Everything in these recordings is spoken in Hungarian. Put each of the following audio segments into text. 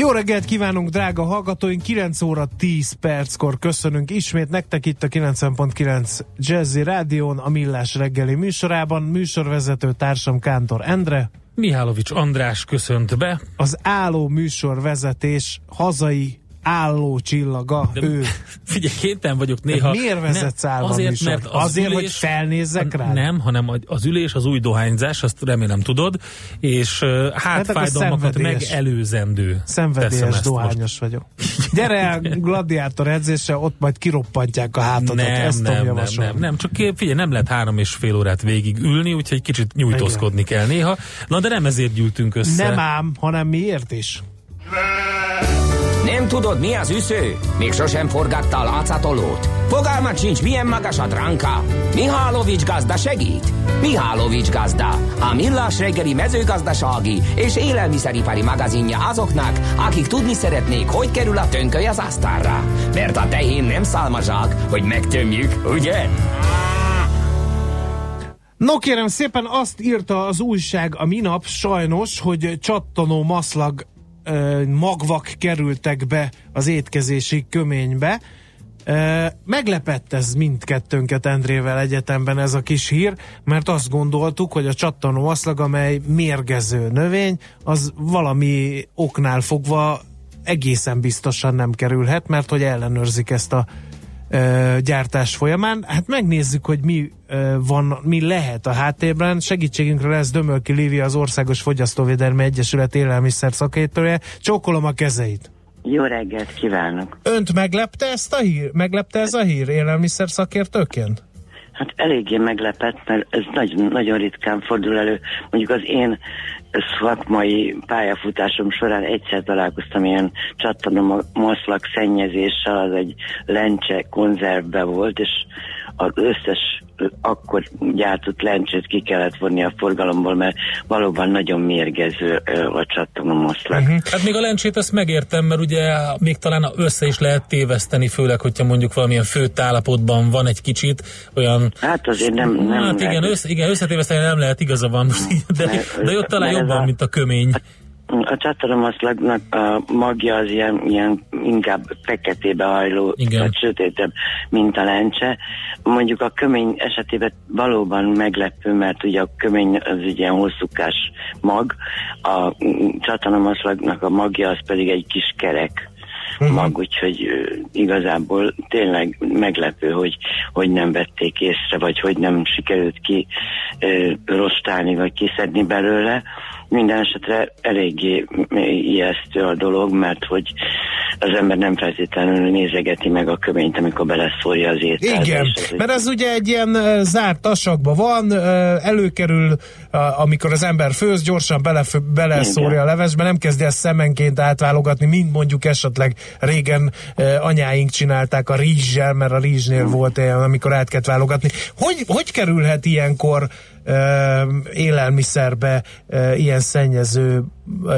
Jó reggelt kívánunk, drága hallgatóink! 9 óra 10 perckor köszönünk ismét nektek itt a 90.9 Jazzy Rádión, a Millás reggeli műsorában. Műsorvezető társam Kántor Endre. Mihálovics András köszönt be. Az álló műsorvezetés hazai álló csillaga De ő. Figyelj, kéten vagyok néha. De miért vezetsz álló Azért, műsort? mert az Azért, ülés, hogy felnézzek rá? Nem, hanem az ülés az új dohányzás, azt remélem tudod, és uh, hátfájdalmakat szenvedélyes- megelőzendő. Szenvedélyes dohányos most. vagyok. Gyere el gladiátor edzésre, ott majd kiroppantják a hátadat. Nem, Ezt nem, nem, nem, nem, csak figyelj, nem lehet három és fél órát végig ülni, úgyhogy kicsit nyújtózkodni kell néha. Na de nem ezért gyűltünk össze. Nem ám, hanem miért is? Nem tudod, mi az üsző? Még sosem forgatta a látszatolót? Fogalmat sincs, milyen magas a dránka? Mihálovics gazda segít? Mihálovics gazda, a millás reggeli mezőgazdasági és élelmiszeripari magazinja azoknak, akik tudni szeretnék, hogy kerül a tönköly az asztalra. Mert a tehén nem szálmazsák, hogy megtömjük, ugye? No kérem szépen azt írta az újság a minap sajnos, hogy csattanó maszlag magvak kerültek be az étkezési köménybe. Meglepett ez mindkettőnket Endrével egyetemben ez a kis hír, mert azt gondoltuk, hogy a csattanó maszlag, amely mérgező növény, az valami oknál fogva egészen biztosan nem kerülhet, mert hogy ellenőrzik ezt a gyártás folyamán. Hát megnézzük, hogy mi van, mi lehet a háttérben. Segítségünkre lesz Dömölki Lívia, az Országos Fogyasztóvédelmi Egyesület élelmiszer szakértője. Csókolom a kezeit. Jó reggelt kívánok! Önt meglepte ezt a hír? Meglepte ez a hír élelmiszer szakértőként? Hát eléggé meglepett, mert ez nagyon, nagyon ritkán fordul elő. Mondjuk az én szakmai pályafutásom során egyszer találkoztam ilyen csattanom maszlak szennyezéssel, az egy lencse konzervbe volt, és az összes akkor gyártott lencsét ki kellett vonni a forgalomból, mert valóban nagyon mérgező a csattanomaszlag. Uh-huh. Hát még a lencsét ezt megértem, mert ugye még talán össze is lehet téveszteni, főleg, hogyha mondjuk valamilyen főtt állapotban van egy kicsit, olyan... Hát azért nem... nem hát igen, össze, igen, összetéveszteni nem lehet, igaza van de, Mert- de ott talán jobban, mint a kömény. A csatornamaszlagnak a magja az ilyen, ilyen inkább feketébe hajló, Igen. vagy sötétebb, mint a lencse. Mondjuk a kömény esetében valóban meglepő, mert ugye a kömény az egy ilyen hosszúkás mag, a csatornamaszlagnak a magja az pedig egy kis kerek mag, úgyhogy igazából tényleg meglepő, hogy, hogy nem vették észre, vagy hogy nem sikerült ki rostálni, vagy kiszedni belőle. Minden esetre eléggé ijesztő a dolog, mert hogy az ember nem feltétlenül nézegeti meg a köményt, amikor beleszórja az ételbe. Igen, egy- mert ez ugye egy ilyen zárt tasakban van, előkerül, amikor az ember főz, gyorsan belef- beleszórja Igen. a levesbe, nem kezdi ezt szemenként átválogatni, mint mondjuk esetleg régen ö, anyáink csinálták a rizssel, mert a rizsnél volt ilyen, amikor át kellett válogatni. Hogy, hogy kerülhet ilyenkor ö, élelmiszerbe ö, ilyen szennyező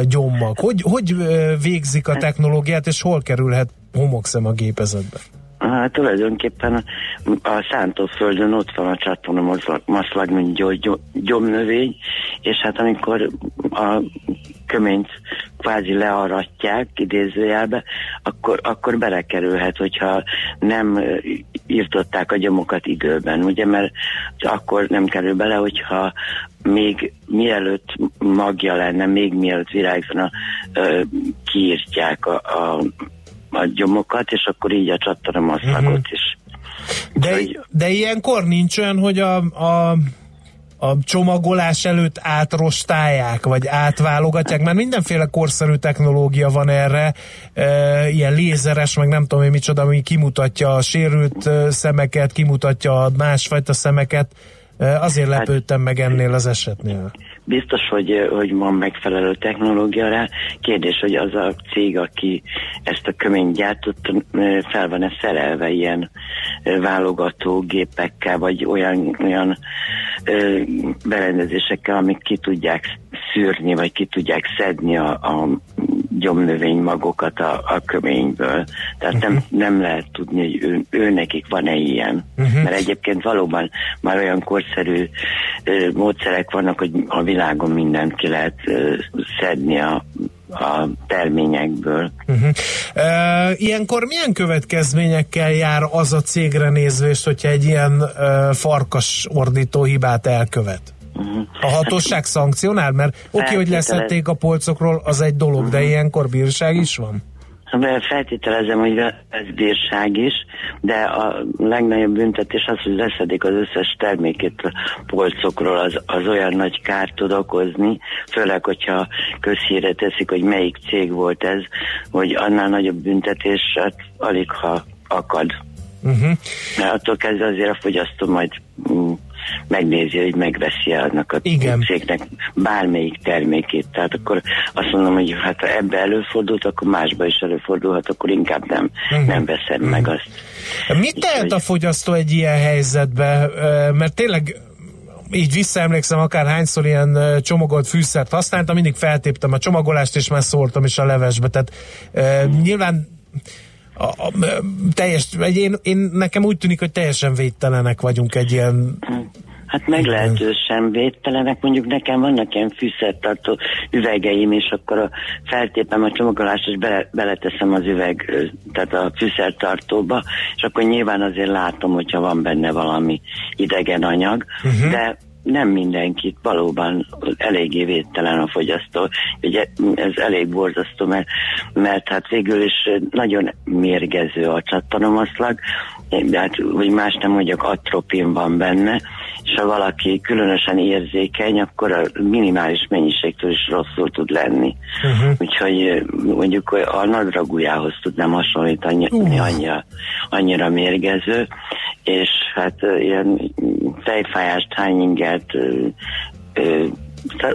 gyommag? Hogy, hogy végzik a technológiát, és hol kerülhet homokszem a gépezetbe? Hát tulajdonképpen a szántóföldön ott van a csatornamaszlag, mint gyom, gyom, gyomnövény, és hát amikor a köményt kvázi learatják idézőjelbe, akkor, akkor belekerülhet, hogyha nem írtották a gyomokat időben, ugye, mert akkor nem kerül bele, hogyha még mielőtt magja lenne, még mielőtt virágzana, kiírtják a, a, a gyomokat, és akkor így a csatornamaszlagot Mhm. is. De, Úgyhogy- de ilyenkor nincs olyan, hogy a, a, a csomagolás előtt átrostálják, vagy átválogatják, mert mindenféle korszerű technológia van erre, e, ilyen lézeres, meg nem tudom én micsoda, ami kimutatja a sérült e, szemeket, kimutatja a másfajta szemeket. Azért lepődtem meg ennél az esetnél. biztos, hogy, hogy van megfelelő technológia rá. Kérdés, hogy az a cég, aki ezt a köményt gyártott, fel van-e szerelve ilyen válogatógépekkel, vagy olyan, olyan berendezésekkel, amik ki tudják szűrni, vagy ki tudják szedni a, a gyomnövénymagokat a, a köményből. Tehát uh-huh. nem, mhm. nem lehet tudni, hogy ő, ő nekik van-e ilyen. Uh-huh. Mert egyébként valóban már olyan korszerű ö, módszerek vannak, hogy a világon mindent ki lehet szedni a a terményekből. Uh-huh. E, ilyenkor milyen következményekkel jár az a cégre nézvést, hogyha egy ilyen e, farkas ordító hibát elkövet? Uh-huh. A hatóság szankcionál? Mert oké, okay, hogy leszették a polcokról, az egy dolog, uh-huh. de ilyenkor bírság is van? Feltételezem, hogy ez bírság is, de a legnagyobb büntetés az, hogy leszedik az összes termékét a polcokról, az, az olyan nagy kárt tud okozni, főleg, hogyha közhíre teszik, hogy melyik cég volt ez, hogy annál nagyobb büntetés hát alig ha akad. Uh-huh. Mert attól kezdve azért a fogyasztó majd mm, megnézi, hogy megveszi annak a Igen. cégnek bármelyik termékét. Tehát akkor azt mondom, hogy hát ha ebbe előfordult, akkor másba is előfordulhat, akkor inkább nem, uh-huh. nem veszem uh-huh. meg azt. Mit tehet a fogyasztó egy ilyen helyzetbe? Mert tényleg így visszaemlékszem, akár hányszor ilyen csomagolt fűszert használtam, mindig feltéptem a csomagolást, és már szóltam is a levesbe. Tehát uh, nyilván a, a, teljes, én, én, nekem úgy tűnik, hogy teljesen védtelenek vagyunk egy ilyen Hát meglehetősen védtelenek, mondjuk nekem vannak ilyen fűszertartó üvegeim, és akkor a, feltépem a csomagolást, és bele, beleteszem az üveg, tehát a fűszertartóba, és akkor nyilván azért látom, hogyha van benne valami idegen anyag, uh-huh. de nem mindenkit, valóban eléggé védtelen a fogyasztó. Ugye ez elég borzasztó, mert, mert hát végül is nagyon mérgező a csattanomaszlag, de hát, hogy más nem mondjak, atropin van benne, és ha valaki különösen érzékeny, akkor a minimális mennyiségtől is rosszul tud lenni. Uh-huh. Úgyhogy mondjuk a nadragujához tudnám hasonlítani, uh. annyira, annyira mérgező, és hát ilyen fejfájást, hányingert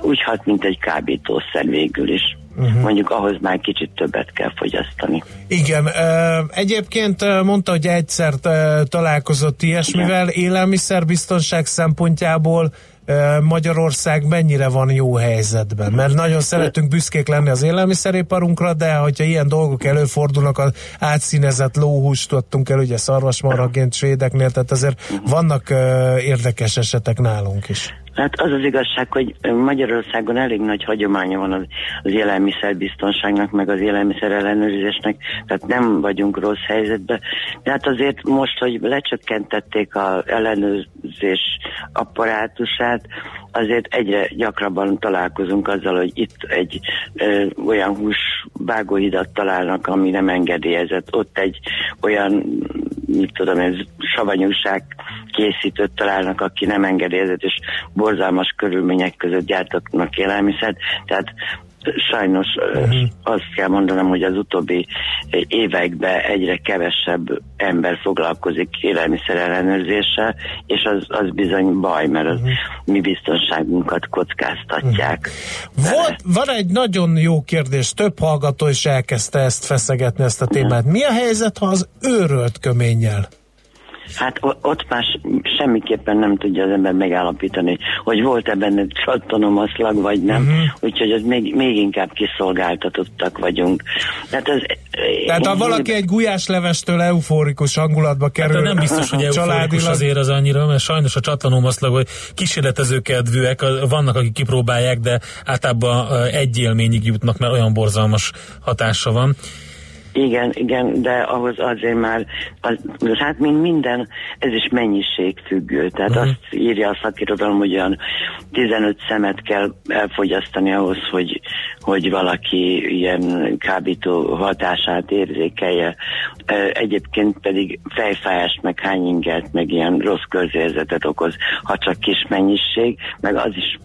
úgy hat, mint egy kábítószer végül is. Uh-huh. Mondjuk ahhoz már kicsit többet kell fogyasztani. Igen, egyébként mondta, hogy egyszer találkozott ilyesmivel, élelmiszerbiztonság szempontjából Magyarország mennyire van jó helyzetben? Mert nagyon szeretünk büszkék lenni az élelmiszeriparunkra, de hogyha ilyen dolgok előfordulnak, az átszínezett lóhúst tudtunk el, ugye szarvasmarraként svédeknél, tehát azért vannak érdekes esetek nálunk is. Hát az az igazság, hogy Magyarországon elég nagy hagyománya van az, az élelmiszerbiztonságnak, meg az élelmiszer ellenőrzésnek, tehát nem vagyunk rossz helyzetben. De hát azért most, hogy lecsökkentették az ellenőrzés apparátusát, azért egyre gyakrabban találkozunk azzal, hogy itt egy ö, olyan hús vágóhidat találnak, ami nem engedélyezett, ott egy olyan mit tudom, ez savanyúság készítőt találnak, aki nem engedélyezett, és borzalmas körülmények között gyártatnak élelmiszert, tehát sajnos uh-huh. azt kell mondanom, hogy az utóbbi években egyre kevesebb ember foglalkozik élelmiszer ellenőrzéssel, és az, az bizony baj, mert az uh-huh. mi biztonságunkat kockáztatják. Uh-huh. Volt, van egy nagyon jó kérdés, több hallgató is elkezdte ezt feszegetni, ezt a témát. Mi a helyzet, ha az őrölt köménnyel? Hát ott már semmiképpen nem tudja az ember megállapítani, hogy volt-e benne csattanomaszlag, vagy nem. Uh-huh. Úgyhogy az még, még inkább kiszolgáltatottak vagyunk. Tehát, ez, Tehát ha valaki egy gulyáslevestől euforikus hangulatba kerül, hát, nem biztos, hogy euforikus azért az annyira, mert sajnos a csattanómaszlag, hogy kísérletező kedvűek, vannak, akik kipróbálják, de általában egy élményig jutnak, mert olyan borzalmas hatása van. Igen, igen, de ahhoz azért már, az, hát mint minden, ez is mennyiség függő. Tehát uh-huh. azt írja a szakirodalom, hogy olyan 15 szemet kell elfogyasztani ahhoz, hogy, hogy valaki ilyen kábító hatását érzékelje. Egyébként pedig fejfájást, meg hányingert, meg ilyen rossz közérzetet okoz, ha csak kis mennyiség, meg az is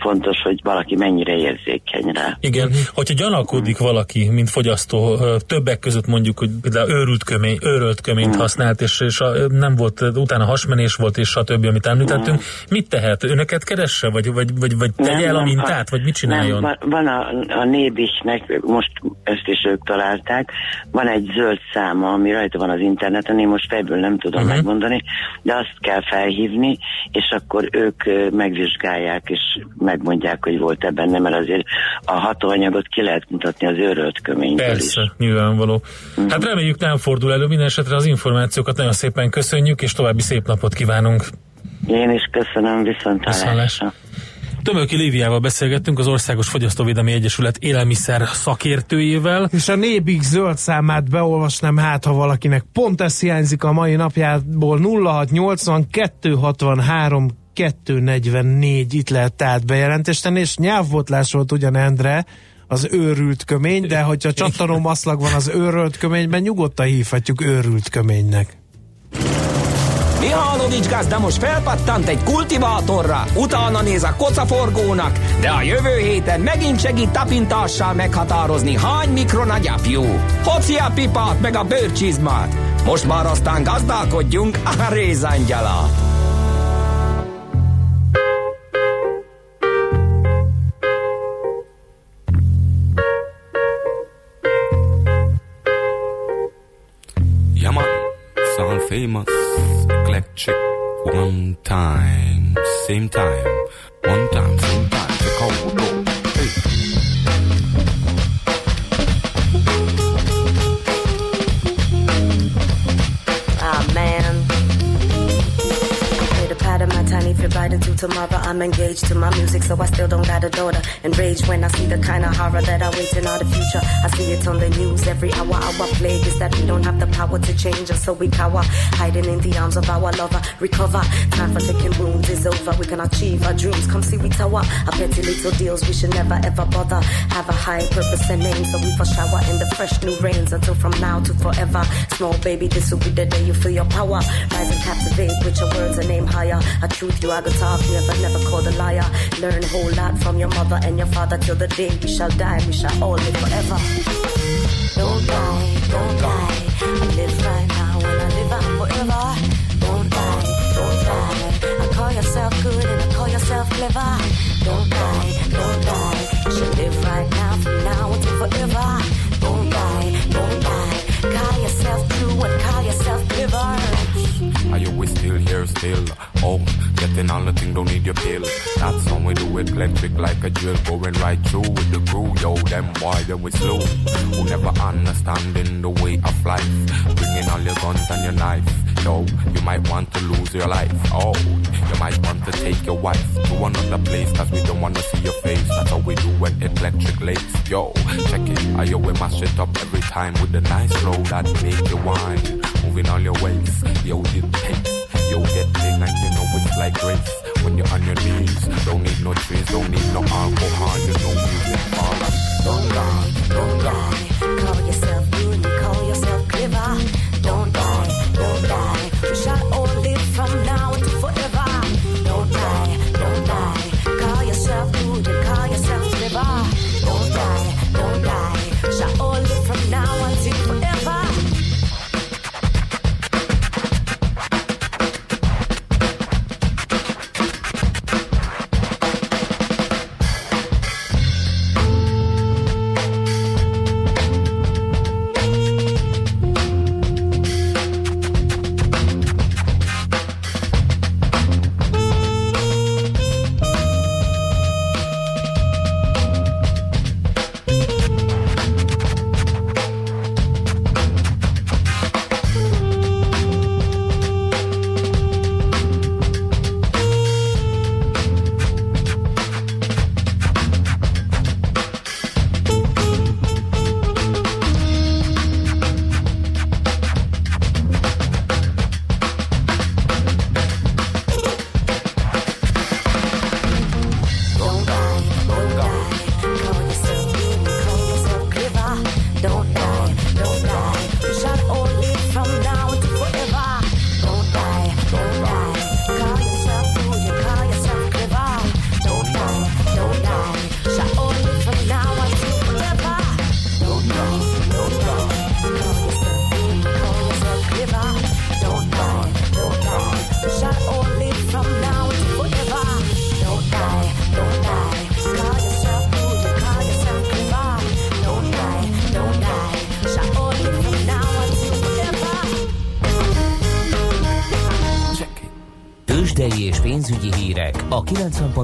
fontos, hogy valaki mennyire érzékeny rá. Igen, hogyha gyanakodik valaki, mint fogyasztó, többek között mondjuk, hogy például őrült kömény, őrölt köményt mm. használt, és, és a, nem volt, utána hasmenés volt, és stb., amit említettünk, mm. mit tehet? Önöket keresse, vagy, vagy, vagy, vagy tegye nem, el a mintát, vagy mit csináljon? Nem, van a, a Nébisnek, most ezt is ők találták, van egy zöld száma, ami rajta van az interneten, én most fejből nem tudom uh-huh. megmondani, de azt kell felhívni, és akkor ők megvizsgálják, és megmondják, hogy volt ebben nem, mert azért a hatóanyagot ki lehet mutatni az őrölt köményből Persze, is. nyilvánvaló. Uh-huh. Hát reméljük nem fordul elő, minden esetre az információkat nagyon szépen köszönjük, és további szép napot kívánunk. Én is köszönöm, viszontlátásra. Tömölki Léviával beszélgettünk, az Országos Fogyasztóvédelmi Egyesület élelmiszer szakértőjével. És a Nébig zöld számát beolvasnám, hát ha valakinek pont ez hiányzik a mai napjából 0680 263 244 itt lehet tehát bejelentést tenni, és nyelvbotlás volt ugyan Endre, az őrült kömény, de hogyha csattanó maszlag van az őrült köményben, nyugodtan hívhatjuk őrült köménynek. Mihálovics gazda most felpattant egy kultivátorra, utána néz a kocaforgónak, de a jövő héten megint segít tapintással meghatározni, hány mikron a gyapjú. Hoci a pipát meg a bőrcsizmát. Most már aztán gazdálkodjunk a rézangyala. Famous. electric one time, same time, one time. To tomorrow. I'm engaged to my music, so I still don't got a daughter. Enraged when I see the kind of horror that I wait in the future. I see it on the news every hour. Our plague is that we don't have the power to change, and so we cower, hiding in the arms of our lover. Recover, time for licking wounds is over. We can achieve our dreams. Come see we tower. Our petty little deals we should never ever bother. Have a high purpose and name, so we for shower in the fresh new rains until from now to forever. Small baby, this will be the day you feel your power. Rise and captivate with your words and aim higher. A truth you are talk, never, never called a liar. Learn a whole lot from your mother and your father till the day we shall die. We shall all live forever. Don't die, don't die. I live right now and I live on forever. Don't die, don't die. I call yourself good and I call yourself clever. Don't die, don't die. You should live right now from now until forever. Don't die, don't die. Call yourself true and call yourself. Are you still here still? Oh, getting all the thing, don't need your pill. That's how we do it, electric like a drill, going right through with the crew. Yo, them boy, then we slow. Who never understanding the way of life. Bringing all your guns and your knife. Yo, you might want to lose your life. Oh, you might want to take your wife to another place, cause we don't wanna see your face. That's how we do when electric lace. Yo, check it. I yo, we mash it up every time with a nice flow that make you whine. All your ways. Yo, you get in and you know it's like grace. When you're on your knees, don't need no trees, don't need no alcohol, you know music. Don't die, don't die.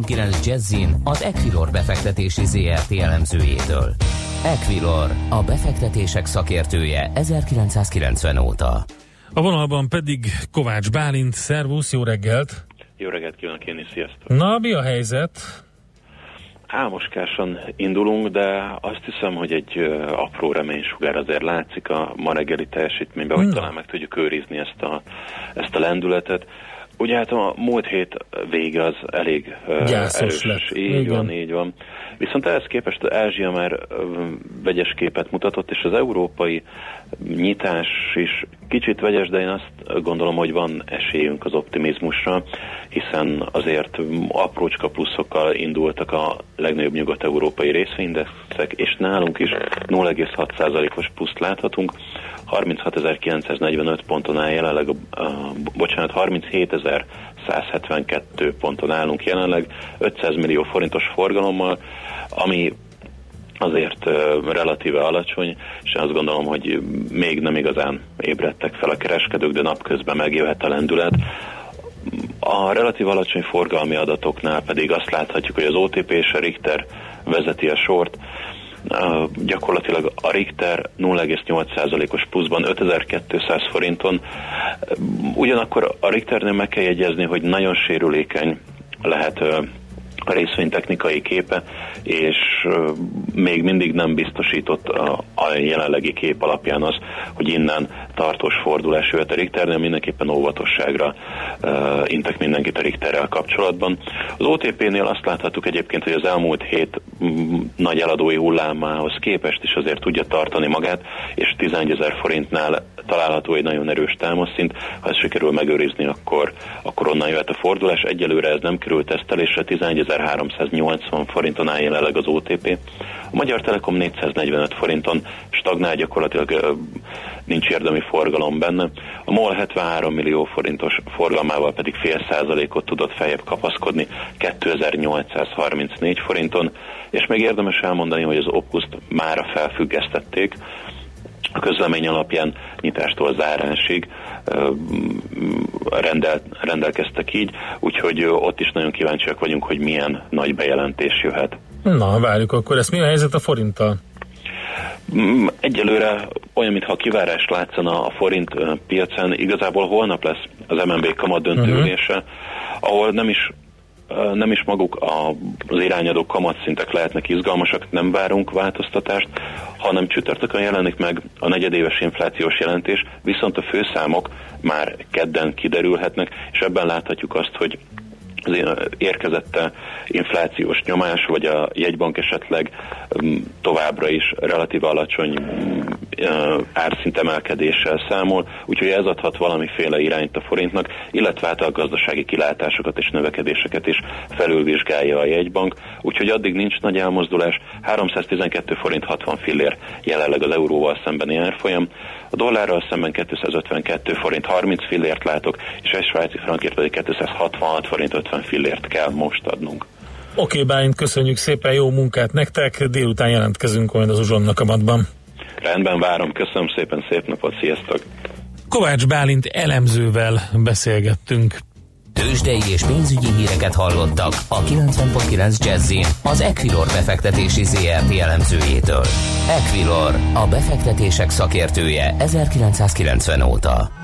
90.9 Jazzin az Equilor befektetési ZRT elemzőjétől. Equilor, a befektetések szakértője 1990 óta. A vonalban pedig Kovács Bálint, szervusz, jó reggelt! Jó reggelt kívánok én is, sziasztok! Na, mi a helyzet? Álmoskásan indulunk, de azt hiszem, hogy egy apró reménysugár azért látszik a ma reggeli teljesítményben, hogy talán meg tudjuk őrizni ezt a, ezt a lendületet. Ugye hát a múlt hét vége az elég Gyászos erős. lett. Így Igen. van, így van. Viszont ehhez képest Ázsia már vegyes képet mutatott, és az európai nyitás is kicsit vegyes, de én azt gondolom, hogy van esélyünk az optimizmusra, hiszen azért aprócska pluszokkal indultak a legnagyobb nyugat-európai részvényindexek, és nálunk is 0,6%-os pluszt láthatunk. 36.945 ponton áll jelenleg, a, a, bocsánat, 37.172 ponton állunk jelenleg, 500 millió forintos forgalommal, ami azért relatíve alacsony, és azt gondolom, hogy még nem igazán ébredtek fel a kereskedők, de napközben megjöhet a lendület. A relatív alacsony forgalmi adatoknál pedig azt láthatjuk, hogy az OTP és a Richter vezeti a sort, gyakorlatilag a Richter 0,8%-os pluszban 5200 forinton. Ugyanakkor a Richternél meg kell jegyezni, hogy nagyon sérülékeny lehet a részvénytechnikai képe, és még mindig nem biztosított a, a jelenlegi kép alapján az, hogy innen tartós fordulás jöhet a Richternél, mindenképpen óvatosságra uh, intek mindenkit a Richterrel kapcsolatban. Az OTP-nél azt láthattuk egyébként, hogy az elmúlt hét nagy eladói hullámához képest is azért tudja tartani magát, és 11 ezer forintnál található egy nagyon erős támaszszint. Ha ezt sikerül megőrizni, akkor, akkor onnan jöhet a fordulás. Egyelőre ez nem került tesztelésre, 11.380 forinton áll jelenleg az OTP. A Magyar Telekom 445 forinton stagnál, gyakorlatilag nincs érdemi forgalom benne. A MOL 73 millió forintos forgalmával pedig fél százalékot tudott feljebb kapaszkodni 2834 forinton, és még érdemes elmondani, hogy az Opuszt mára felfüggesztették, a közlemény alapján nyitástól zárásig rendel, rendelkeztek így, úgyhogy ott is nagyon kíváncsiak vagyunk, hogy milyen nagy bejelentés jöhet. Na, várjuk akkor ezt. Mi a helyzet a forinttal? Mm, Egyelőre olyan, mintha kivárás látszana a forint piacán, igazából holnap lesz az MNB kamat döntőülése, ahol nem is nem is maguk az irányadó kamatszintek lehetnek izgalmasak, nem várunk változtatást, hanem csütörtökön jelenik meg a negyedéves inflációs jelentés, viszont a főszámok már kedden kiderülhetnek, és ebben láthatjuk azt, hogy az érkezette inflációs nyomás, vagy a jegybank esetleg mm, továbbra is relatív alacsony mm, árszint emelkedéssel számol, úgyhogy ez adhat valamiféle irányt a forintnak, illetve hát a gazdasági kilátásokat és növekedéseket is felülvizsgálja a jegybank, úgyhogy addig nincs nagy elmozdulás, 312 forint 60 fillér jelenleg az euróval szembeni árfolyam, a dollárral szemben 252 forint 30 fillért látok, és egy svájci frankért pedig 266 forint 50 fillért kell most adnunk. Oké, okay, Bálint, köszönjük szépen, jó munkát nektek, délután jelentkezünk majd az uzsonnak amatban. Rendben várom, köszönöm szépen, szép napot, sziasztok! Kovács Bálint elemzővel beszélgettünk. Tőzsdei és pénzügyi híreket hallottak a 90.9 Jazzin az Equilor befektetési ZRT elemzőjétől. Equilor, a befektetések szakértője 1990 óta.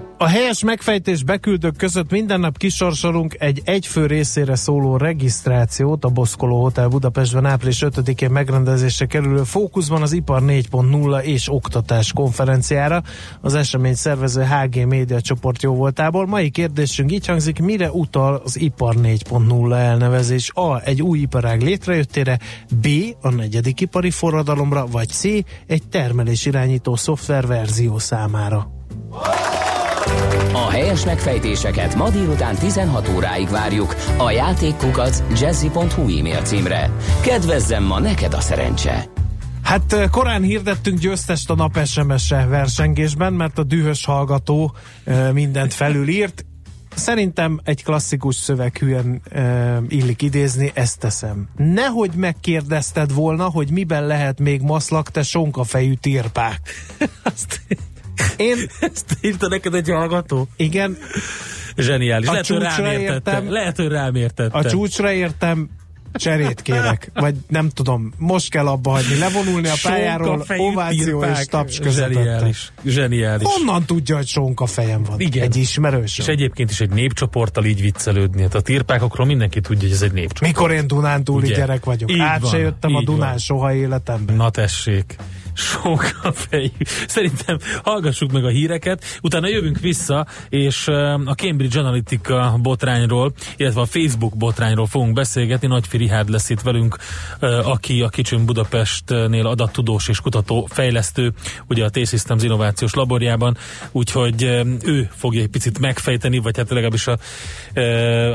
A helyes megfejtés beküldők között minden nap kisorsolunk egy egyfő részére szóló regisztrációt a Boszkoló Hotel Budapestben április 5-én megrendezésre kerülő Fókuszban az Ipar 4.0 és Oktatás konferenciára. Az esemény szervező HG Média csoport jó voltából. Mai kérdésünk így hangzik, mire utal az Ipar 4.0 elnevezés? A. Egy új iparág létrejöttére, B. A negyedik ipari forradalomra, vagy C. Egy termelés irányító szoftver verzió számára. A helyes megfejtéseket ma délután 16 óráig várjuk a játékkukac jazzy.hu e-mail címre. Kedvezzem ma neked a szerencse! Hát korán hirdettünk győztest a nap SMS-e versengésben, mert a dühös hallgató mindent felülírt. szerintem egy klasszikus szöveg hülyen illik idézni, ezt teszem. Nehogy megkérdezted volna, hogy miben lehet még maszlak, te sonkafejű tirpák. Azt, Én, ezt írta neked egy hallgató? igen, Zseniális. A lehet, hogy rám értem. Lehet, hogy rám értette. a csúcsra értem, cserét kérek, vagy nem tudom, most kell abba hagyni, levonulni a pályáról, ováció és taps között. Zseniális. Zseniális. Honnan tudja, hogy sonka fejem van? Igen. Egy ismerős. És egyébként is egy népcsoporttal így viccelődni. Hát a tirpákokról mindenki tudja, hogy ez egy népcsoport. Mikor én Dunántúli Ugye? gyerek vagyok. Így Át van, se jöttem a Dunán van. soha életemben. Na tessék. Sokkal fejű. Szerintem hallgassuk meg a híreket, utána jövünk vissza, és a Cambridge Analytica botrányról, illetve a Facebook botrányról fogunk beszélgetni. Nagyfi Rihárd lesz itt velünk, aki a Kicsön Budapestnél adattudós és kutató fejlesztő, ugye a T-Systems innovációs laborjában, úgyhogy ő fogja egy picit megfejteni, vagy hát legalábbis a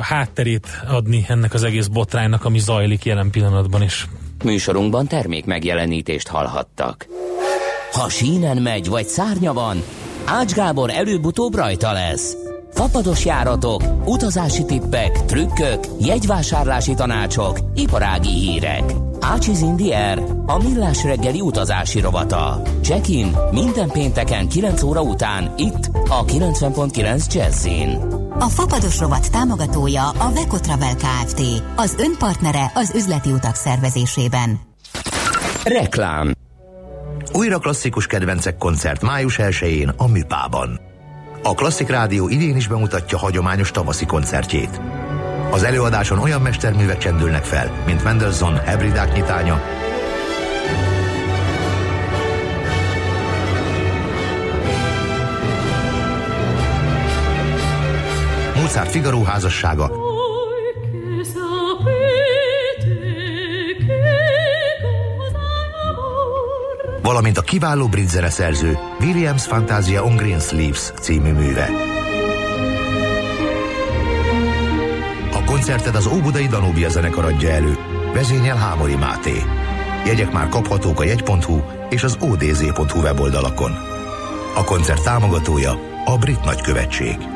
hátterét adni ennek az egész botránynak, ami zajlik jelen pillanatban is. Műsorunkban termék megjelenítést hallhattak. Ha sínen megy, vagy szárnya van, Ács Gábor előbb-utóbb rajta lesz. Fapados járatok, utazási tippek, trükkök, jegyvásárlási tanácsok, iparági hírek. Ácsiz Indier, a millás reggeli utazási rovata. Check-in minden pénteken 9 óra után itt a 90.9 Jazzin. A Fapados rovat támogatója a Veco Travel Kft. Az önpartnere az üzleti utak szervezésében. Reklám Újra klasszikus kedvencek koncert május 1-én a Műpában. A Klasszik Rádió idén is bemutatja hagyományos tavaszi koncertjét. Az előadáson olyan mesterművek csendülnek fel, mint Mendelssohn Hebridák nyitánya, Mozart Figaro házassága, valamint a kiváló brit zeneszerző Williams Fantasia on Green Sleeves című műve. A koncertet az Óbudai Danúbia zenekar adja elő, vezényel Hámori Máté. Jegyek már kaphatók a jegy.hu és az odz.hu weboldalakon. A koncert támogatója a Brit Nagykövetség.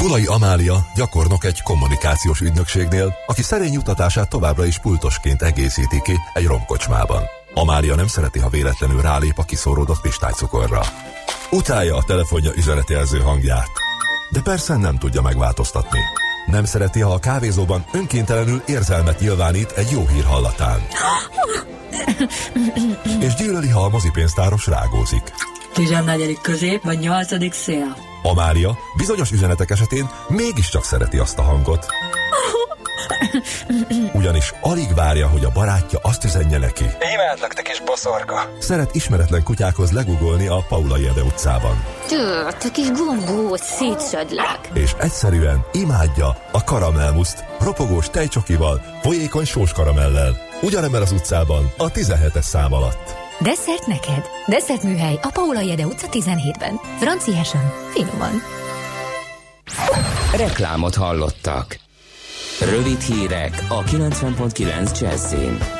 Kulai Amália gyakornok egy kommunikációs ügynökségnél, aki szerény jutatását továbbra is pultosként egészíti ki egy romkocsmában. Amália nem szereti, ha véletlenül rálép a kiszóródott pistálycukorra. Utálja a telefonja üzenetjelző hangját. De persze nem tudja megváltoztatni. Nem szereti, ha a kávézóban önkéntelenül érzelmet nyilvánít egy jó hír hallatán. És gyűlöli, ha a mozipénztáros rágózik. 14. közép vagy 8. szél. Amália bizonyos üzenetek esetén mégiscsak szereti azt a hangot. Ugyanis alig várja, hogy a barátja azt üzenje neki. Imádlak, te kis boszorka! Szeret ismeretlen kutyákhoz legugolni a Paula Jede utcában. Tő, te kis gombóc, szétszedlek. És egyszerűen imádja a karamelmuszt, ropogós tejcsokival, folyékony sós karamellel. Ugyanebben az utcában, a 17-es szám alatt. Desszert neked. Desszert műhely a Paula Jede utca 17-ben. Franciásan, finoman. Reklámot hallottak. Rövid hírek a 90.9 Jazzin.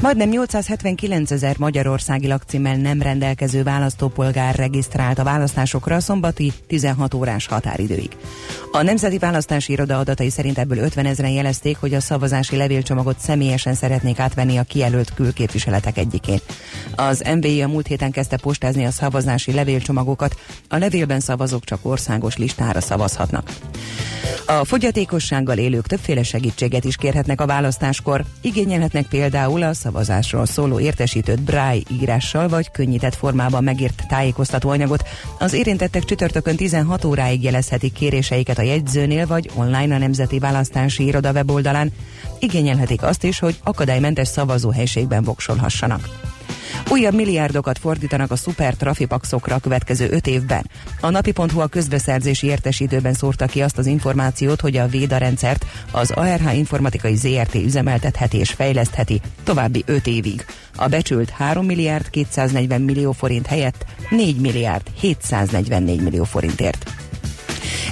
Majdnem 879 ezer magyarországi lakcímmel nem rendelkező választópolgár regisztrált a választásokra a szombati 16 órás határidőig. A Nemzeti Választási Iroda adatai szerint ebből 50 ezeren jelezték, hogy a szavazási levélcsomagot személyesen szeretnék átvenni a kijelölt külképviseletek egyikén. Az MVI a múlt héten kezdte postázni a szavazási levélcsomagokat, a levélben szavazók csak országos listára szavazhatnak. A fogyatékossággal élők többféle segítséget is kérhetnek a választáskor. Igényelhetnek például a szavazásról szóló értesítőt braille írással vagy könnyített formában megírt tájékoztatóanyagot. Az érintettek csütörtökön 16 óráig jelezhetik kéréseiket a jegyzőnél vagy online a Nemzeti Választási Iroda weboldalán. Igényelhetik azt is, hogy akadálymentes szavazóhelységben voksolhassanak. Újabb milliárdokat fordítanak a szuper trafipaxokra a következő öt évben. A napi.hu a közbeszerzési értesítőben szórta ki azt az információt, hogy a Véda rendszert az ARH informatikai ZRT üzemeltetheti és fejlesztheti további öt évig. A becsült 3 milliárd 240 millió forint helyett 4 milliárd 744 millió forintért.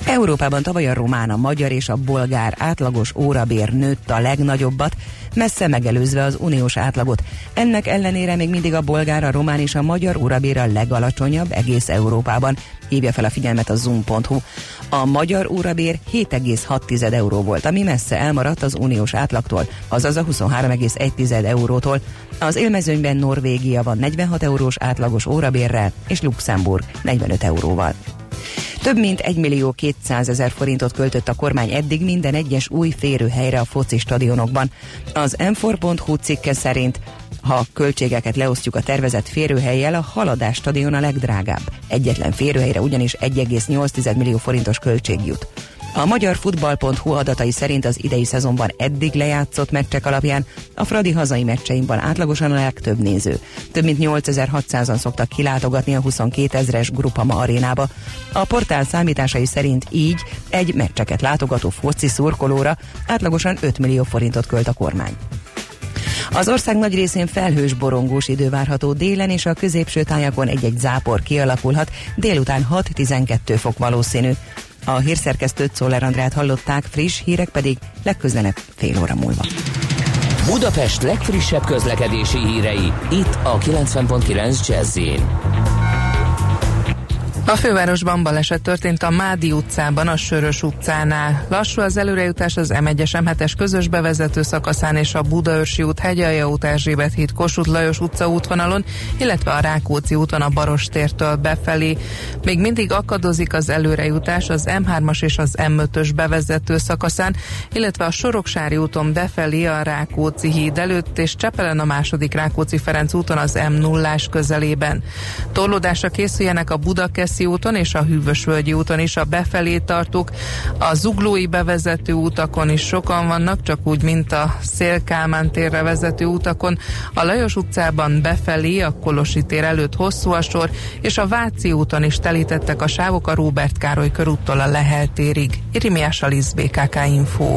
Európában tavaly a román, a magyar és a bolgár átlagos órabér nőtt a legnagyobbat, messze megelőzve az uniós átlagot. Ennek ellenére még mindig a bolgár, a román és a magyar órabér a legalacsonyabb egész Európában, hívja fel a figyelmet a zoom.hu. A magyar órabér 7,6 euró volt, ami messze elmaradt az uniós átlagtól, azaz a 23,1 eurótól. Az élmezőnyben Norvégia van 46 eurós átlagos órabérrel, és Luxemburg 45 euróval. Több mint 1 millió 200 ezer forintot költött a kormány eddig minden egyes új férőhelyre a foci stadionokban. Az m4.hu cikke szerint ha költségeket leosztjuk a tervezett férőhelyjel, a Haladás stadion a legdrágább. Egyetlen férőhelyre ugyanis 1,8 millió forintos költség jut. A magyar futball.hu adatai szerint az idei szezonban eddig lejátszott meccsek alapján a Fradi hazai meccseimben átlagosan a legtöbb néző. Több mint 8600-an szoktak kilátogatni a 22 ezres Grupama arénába. A portál számításai szerint így egy meccseket látogató foci szurkolóra átlagosan 5 millió forintot költ a kormány. Az ország nagy részén felhős borongós idő várható délen és a középső tájakon egy-egy zápor kialakulhat, délután 6-12 fok valószínű. A hírszerkesztőt Szoller Andrát hallották, friss hírek pedig legközelebb fél óra múlva. Budapest legfrissebb közlekedési hírei, itt a 90.9 jazz a fővárosban baleset történt a Mádi utcában, a Sörös utcánál. Lassú az előrejutás az M1-es M7-es közös bevezető szakaszán és a Budaörsi út, Hegyalja út, Erzsébet híd, Kossuth Lajos utca útvonalon, illetve a Rákóczi úton a Barostértől befelé. Még mindig akadozik az előrejutás az M3-as és az M5-ös bevezető szakaszán, illetve a Soroksári úton befelé a Rákóczi híd előtt és Csepelen a második Rákóczi Ferenc úton az M0-ás közelében. Torlódásra készüljenek a Budakesz Váci úton és a Hűvösvölgyi úton is a befelé tartók. A zuglói bevezető utakon is sokan vannak, csak úgy, mint a Szélkálmán térre vezető utakon. A Lajos utcában befelé, a Kolosi tér előtt hosszú a sor, és a Váci úton is telítettek a sávok a Róbert Károly körúttól a Lehel térig. Irimiás Alisz BKK Info.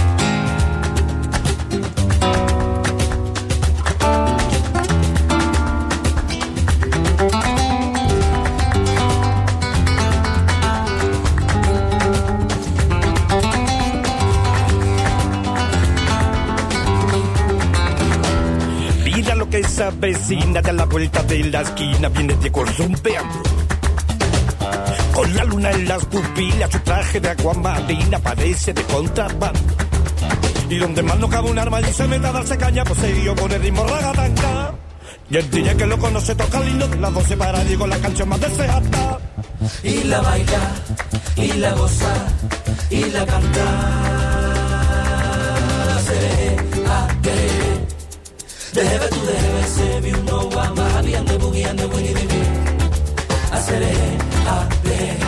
Esa vecina de la vuelta de la esquina viene de zumpeando. Con la luna en las pupilas, su traje de aguamarina parece de contrabando. Y donde más no cabe un arma y se mete a darse caña, yo con el ritmo ragatanga. Y el día que lo conoce toca lindo de las 12 para Diego la canción más deseada. Y la baila, y la goza, y la canta. Debe tu debe se vi un no va más bien de buggy and de buggy de bien. Hacer a de.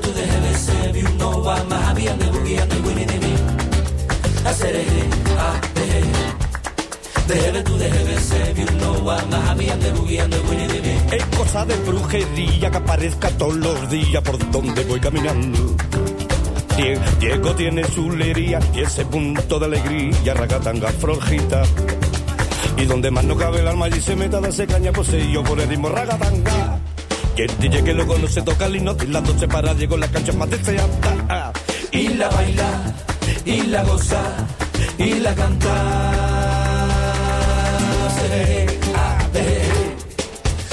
Tu debe se vi un no va más bien de buggy and de buggy de bien. Hacer a de. Tu debe se vi un no va más bien de buggy and de buggy de bien. Es cosa de brujería que aparezca todos los días por donde voy caminando. Diego tiene su lería y ese punto de alegría, ragatanga flojita. Y donde más no cabe el alma y se meta de caña, yo por el ritmo ragatanga. Que el DJ que lo conoce toca el himno y las se para Diego la cancha más deseada. Y la baila, y la goza, y la canta.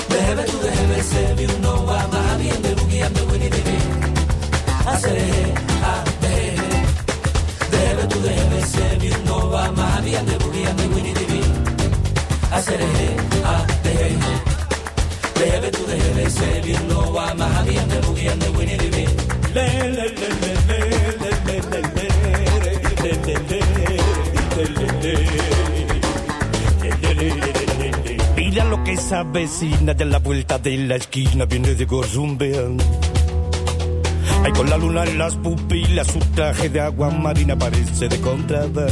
Déjeme tú, déjeme ser, uno más bien de Hacer tu debe ser mi no va más bien de boogie and the winnie the bee hacer a de debe tu debe ser mi no va más bien de boogie and the winnie the bee le le le le le le le le le le Mira lo que esa vecina de la vuelta de la esquina viene de Gorzumbean Ay, con la luna en las pupilas, su traje de agua marina parece de contrada.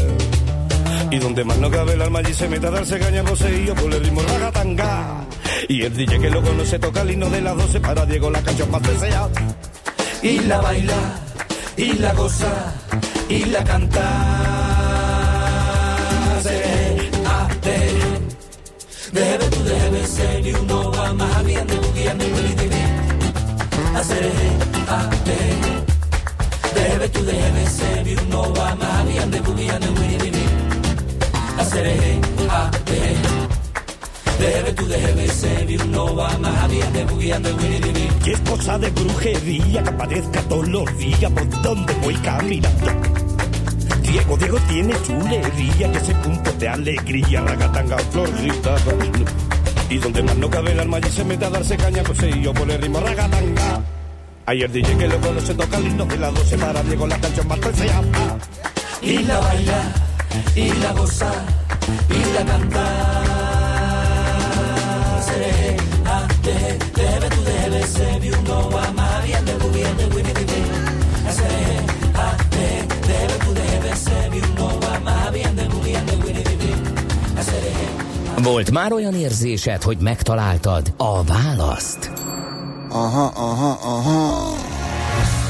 Y donde más no cabe el alma allí se mete a darse caña yo por el ritmo ragatanga. Y el DJ que luego no se toca el himno de las 12 para Diego la canción más deseada. y la baila, y la goza, y la canta. De, debe tu debe ser, y uno va más bien de tu debe ser, y uno va más bien de buguear de Willy Divi. A seré, a, de, debe tu debe ser, y uno va más bien de buguear de Willy Divi. Y es cosa de brujería que aparezca todos los días por donde voy caminando. Diego, Diego tiene chulería, que ese punto de alegría, ragatanga florita. Y donde más no cabe el alma y se mete a darse caña, pues sí, yo por el ritmo ragatanga. Ayer dije que luego no se toca himno de las 12 para Diego la canción más deseada. y la baila, y la goza, y la canta. Seré, a, de, debe, tu debe, se vi uno va más bien de bien de Winnie the Pooh. Seré, a, de, debe, tu debe, se vi uno va más bien de bien de Winnie Volt már olyan érzésed, hogy megtaláltad a választ? Aha, aha, aha.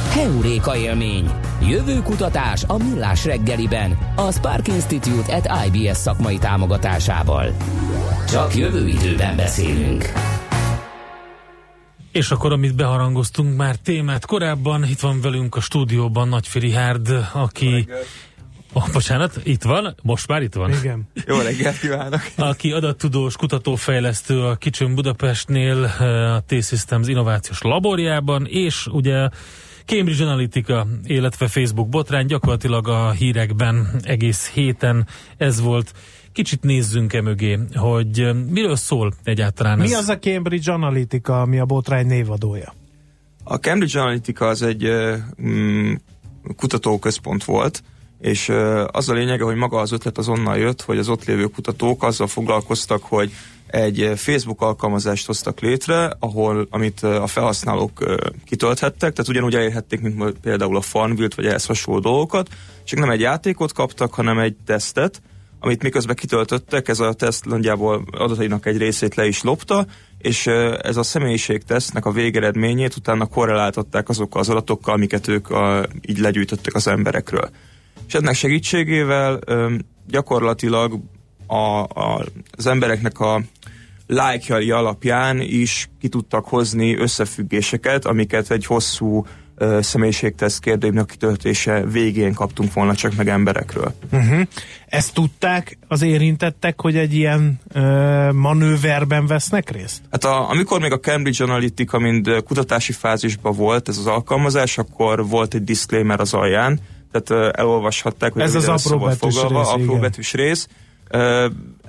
Heuréka élmény. Jövő kutatás a Millás reggeliben. A Spark Institute at IBS szakmai támogatásával. Csak jövő időben beszélünk. És akkor, amit beharangoztunk már témát korábban, itt van velünk a stúdióban Nagyfi Hárd, aki... Oh, bocsánat, itt van, most már itt van. Igen. Jó reggelt kívánok! Aki adattudós kutatófejlesztő a Kicsön Budapestnél, eh, a T-Systems innovációs laborjában, és ugye Cambridge Analytica, illetve Facebook botrány, gyakorlatilag a hírekben egész héten ez volt. Kicsit nézzünk e mögé, hogy eh, miről szól egyáltalán Mi ez. az a Cambridge Analytica, ami a botrány névadója? A Cambridge Analytica az egy ö, mm, kutatóközpont volt, és az a lényege, hogy maga az ötlet az onnan jött, hogy az ott lévő kutatók azzal foglalkoztak, hogy egy Facebook alkalmazást hoztak létre, ahol amit a felhasználók kitölthettek, tehát ugyanúgy elérhették, mint például a Farmville vagy ehhez hasonló dolgokat, csak nem egy játékot kaptak, hanem egy tesztet, amit miközben kitöltöttek, ez a teszt nagyjából adatainak egy részét le is lopta, és ez a személyiségtesztnek a végeredményét utána korreláltatták azokkal az adatokkal, amiket ők a, így legyűjtöttek az emberekről. És ennek segítségével gyakorlatilag a, a, az embereknek a lájkjai alapján is ki tudtak hozni összefüggéseket, amiket egy hosszú ö, személyiségteszt kérdőívnek kitöltése végén kaptunk volna csak meg emberekről. Uh-huh. Ezt tudták az érintettek, hogy egy ilyen ö, manőverben vesznek részt? Hát a, amikor még a Cambridge Analytica mind kutatási fázisban volt ez az alkalmazás, akkor volt egy disclaimer az alján, tehát elolvashatták, hogy Ez az apró betűs rész, apró igen. betűs rész.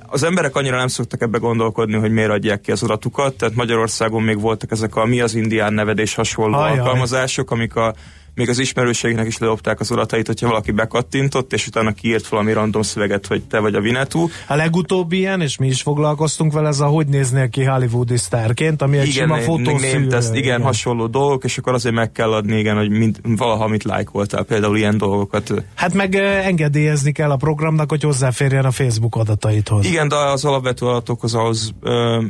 Az emberek annyira nem szoktak ebbe gondolkodni, hogy miért adják ki az adatukat, tehát Magyarországon még voltak ezek a mi az indián nevedés hasonló Ajaj. alkalmazások, amik a még az ismerőségnek is ledobták az adatait, hogyha valaki bekattintott, és utána kiírt valami random szöveget, hogy te vagy a Vinetú. A legutóbbi ilyen, és mi is foglalkoztunk vele, ez a hogy néznél ki hollywoodi sztárként, ami egy sima még- fotószűrő. test, igen, hasonló dolgok, és akkor azért meg kell adni, igen, hogy mind, valaha mit lájkoltál, például ilyen dolgokat. Hát meg engedélyezni kell a programnak, hogy hozzáférjen a Facebook adataithoz. Igen, de az alapvető adatokhoz ahhoz, ö,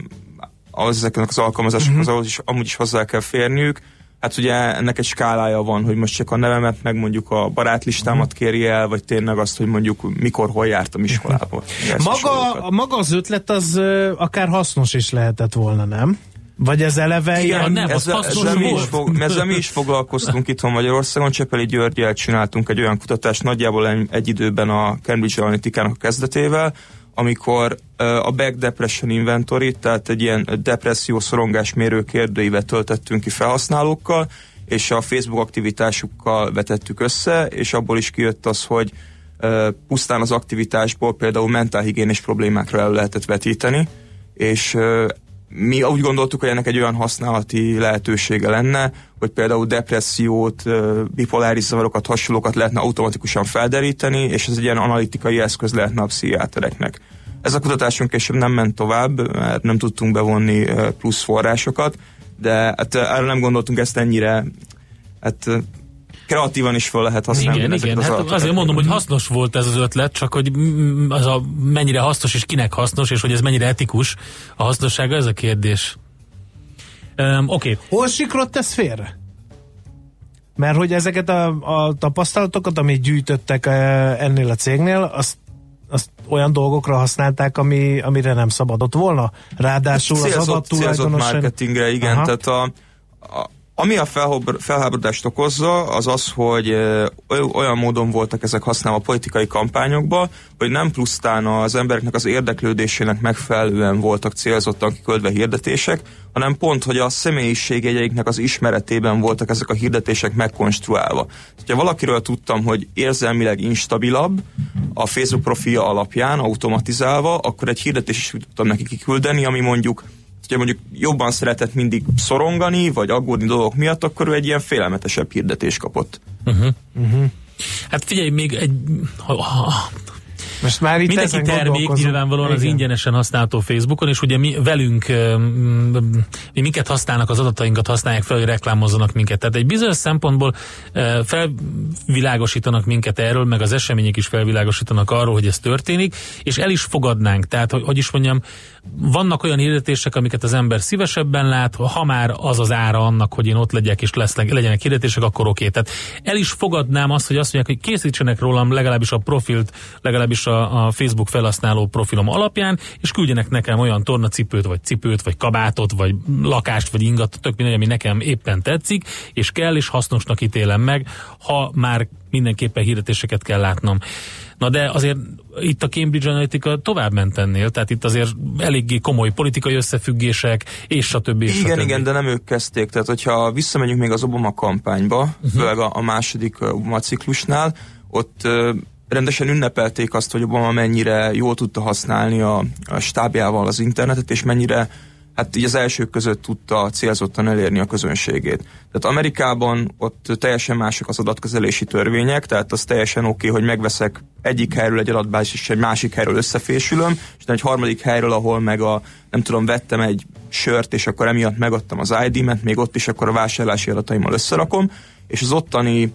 ahhoz ezeknek az alkalmazásokhoz, Mhm. ahhoz is amúgy is hozzá kell férniük. Hát ugye ennek egy skálája van, hogy most csak a nevemet, meg mondjuk a barátlistámat Mhm. kéri el, vagy tényleg azt, hogy mondjuk mikor, hol jártam iskolába. Ezt Maga, maga az ötlet az akár hasznos is lehetett volna, nem? Vagy ez eleve Igen, ilyen... ezzel, ezzel, mi is fog, ezzel mi is foglalkoztunk itthon Magyarországon. Csepeli Györgyel csináltunk egy olyan kutatást nagyjából egy, egy időben a Cambridge Analytica-nak a kezdetével, amikor a Back Depression Inventory, tehát egy ilyen depresszió szorongás mérő kérdőívet töltettünk ki felhasználókkal, és a Facebook aktivitásukkal vetettük össze, és abból is kijött az, hogy pusztán az aktivitásból például mentálhigiénés problémákra el lehetett vetíteni, és mi úgy gondoltuk, hogy ennek egy olyan használati lehetősége lenne, hogy például depressziót, bipoláris zavarokat, hasonlókat lehetne automatikusan felderíteni, és ez egy ilyen analitikai eszköz lehetne a pszichiátereknek. Ez a kutatásunk később nem ment tovább, mert nem tudtunk bevonni plusz forrásokat, de hát erre nem gondoltunk ezt ennyire, hát kreatívan is fel lehet használni. Igen, igen, az hát azért mondom, hogy hasznos volt ez az ötlet, csak hogy az a mennyire hasznos és kinek hasznos, és hogy ez mennyire etikus a hasznossága, ez a kérdés. Um, Oké. Okay. Hol siklott ez félre? Mert hogy ezeket a, a tapasztalatokat, amit gyűjtöttek ennél a cégnél, azt azt olyan dolgokra használták, ami, amire nem szabadott volna? Ráadásul célzott, az adattulajdonos... marketingre, igen, Aha. tehát a, a, ami a felháborodást okozza, az az, hogy olyan módon voltak ezek használva a politikai kampányokba, hogy nem plusztán az embereknek az érdeklődésének megfelelően voltak célzottan kiköldve hirdetések, hanem pont, hogy a személyiségeiknek az ismeretében voltak ezek a hirdetések megkonstruálva. Ha valakiről tudtam, hogy érzelmileg instabilabb a Facebook profilja alapján, automatizálva, akkor egy hirdetés is tudtam neki kiküldeni, ami mondjuk hogyha mondjuk jobban szeretett mindig szorongani, vagy aggódni dolgok miatt, akkor ő egy ilyen félelmetesebb hirdetés kapott. Uh-huh. Uh-huh. Hát figyelj, még egy... Ha, ha, most már itt Mindenki termék nyilvánvalóan Igen. az ingyenesen használható Facebookon, és ugye mi velünk, mi minket használnak, az adatainkat használják fel, hogy reklámozzanak minket. Tehát egy bizonyos szempontból felvilágosítanak minket erről, meg az események is felvilágosítanak arról, hogy ez történik, és el is fogadnánk. Tehát, hogy, hogy is mondjam, vannak olyan hirdetések, amiket az ember szívesebben lát, ha már az az ára annak, hogy én ott legyek és lesz, legyenek hirdetések, akkor oké. Tehát el is fogadnám azt, hogy azt mondják, hogy készítsenek rólam legalábbis a profilt, legalábbis a, a Facebook felhasználó profilom alapján, és küldjenek nekem olyan tornacipőt, vagy cipőt, vagy kabátot, vagy lakást, vagy ingat, tök mindegy, ami nekem éppen tetszik, és kell, és hasznosnak ítélem meg, ha már mindenképpen hirdetéseket kell látnom. Na de azért itt a Cambridge Analytica tovább ment ennél, tehát itt azért eléggé komoly politikai összefüggések, és a többi. Igen, a igen, de nem ők kezdték. Tehát, hogyha visszamegyünk még az Obama kampányba, uh-huh. főleg a, a második Obama ciklusnál, ott rendesen ünnepelték azt, hogy Obama mennyire jól tudta használni a, a stábjával az internetet, és mennyire hát így az elsők között tudta célzottan elérni a közönségét. Tehát Amerikában ott teljesen mások az adatkezelési törvények, tehát az teljesen oké, okay, hogy megveszek egyik helyről egy adatbázis, és egy másik helyről összefésülöm, és egy harmadik helyről, ahol meg a, nem tudom, vettem egy sört, és akkor emiatt megadtam az ID-met, még ott is akkor a vásárlási adataimmal összerakom, és az ottani